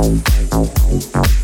love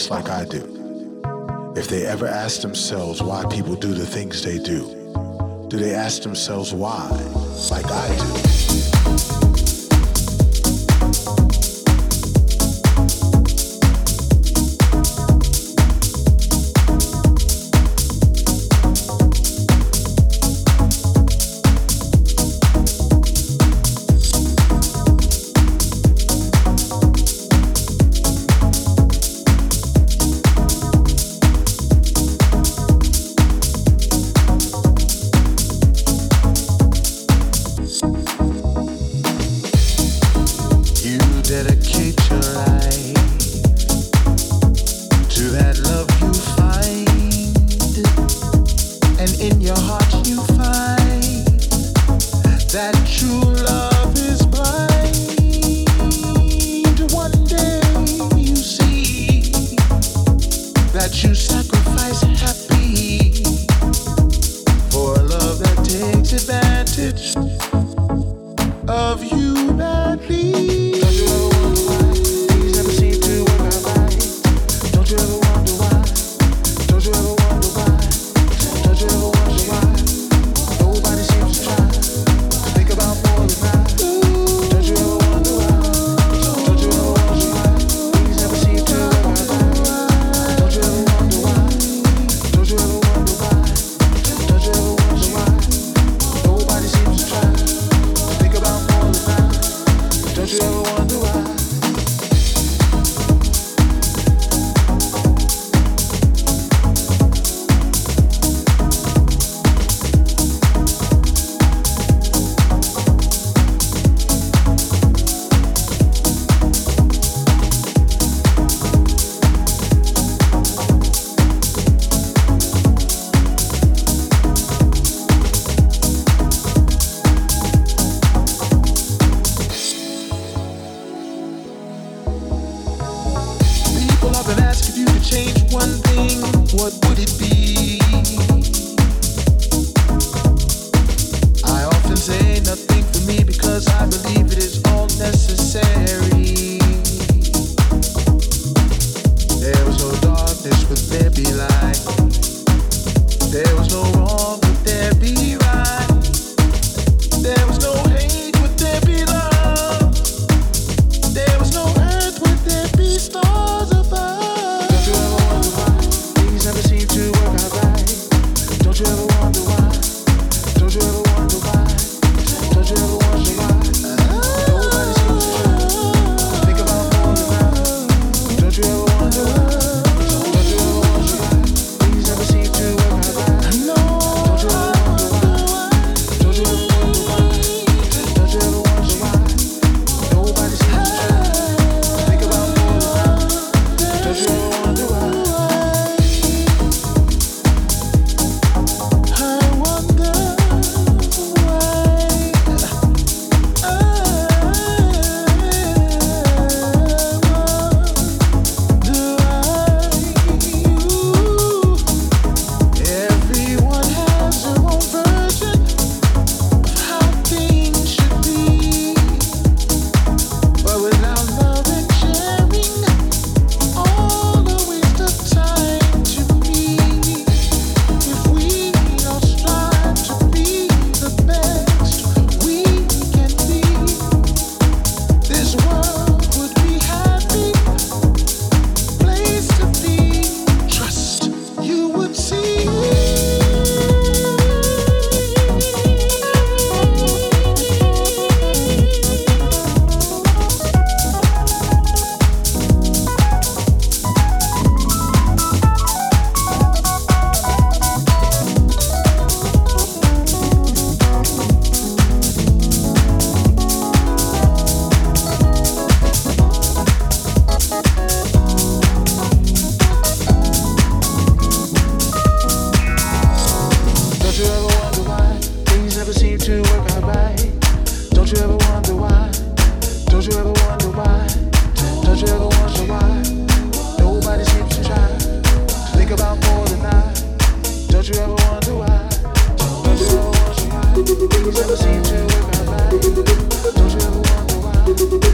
just like I do. If they ever ask themselves why people do the things they do, do they ask themselves why, like I do? Don't you ever wonder why? Don't you ever wonder why? Things never seem to work out right. Don't you ever wonder why?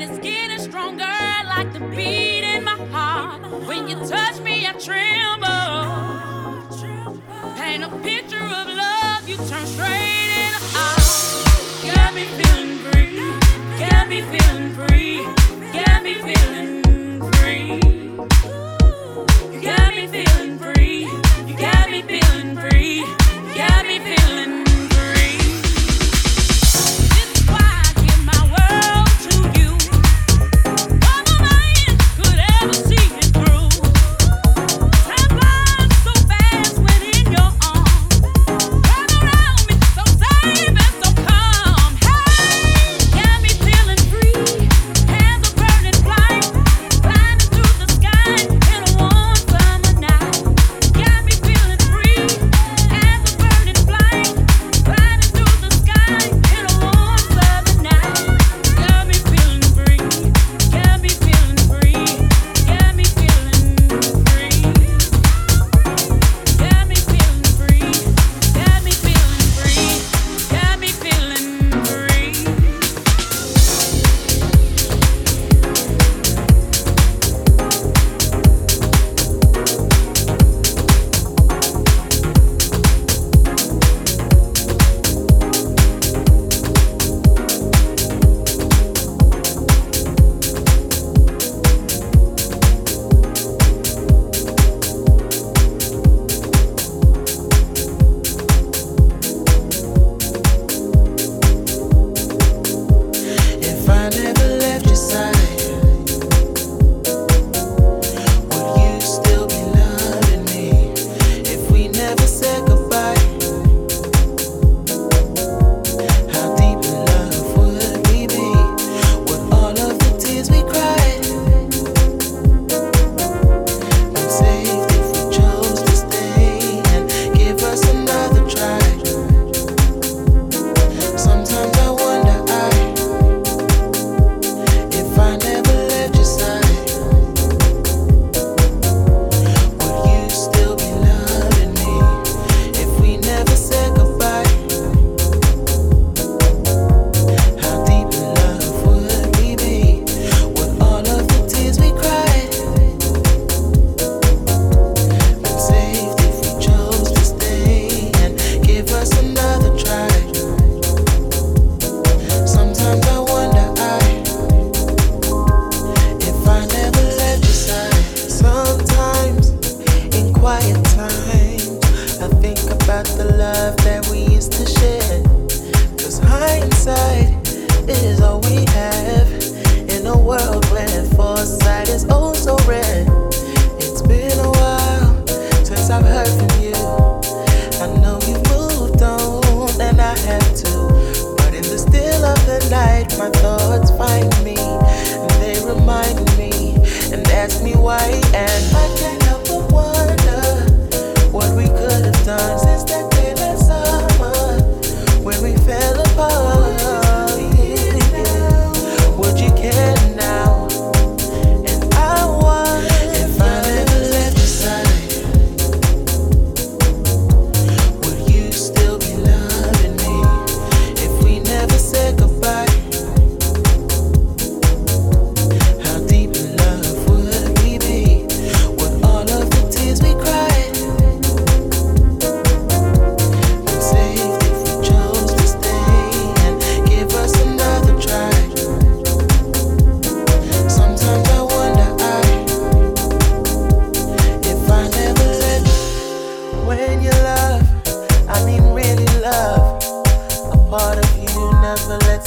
and it's getting stronger like the beat in my heart. When you touch me, I tremble. Paint a picture of love, you turn straight in a heart. Got me feeling free, got me feeling free, got me feeling.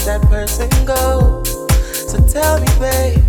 that person go. So tell me, babe.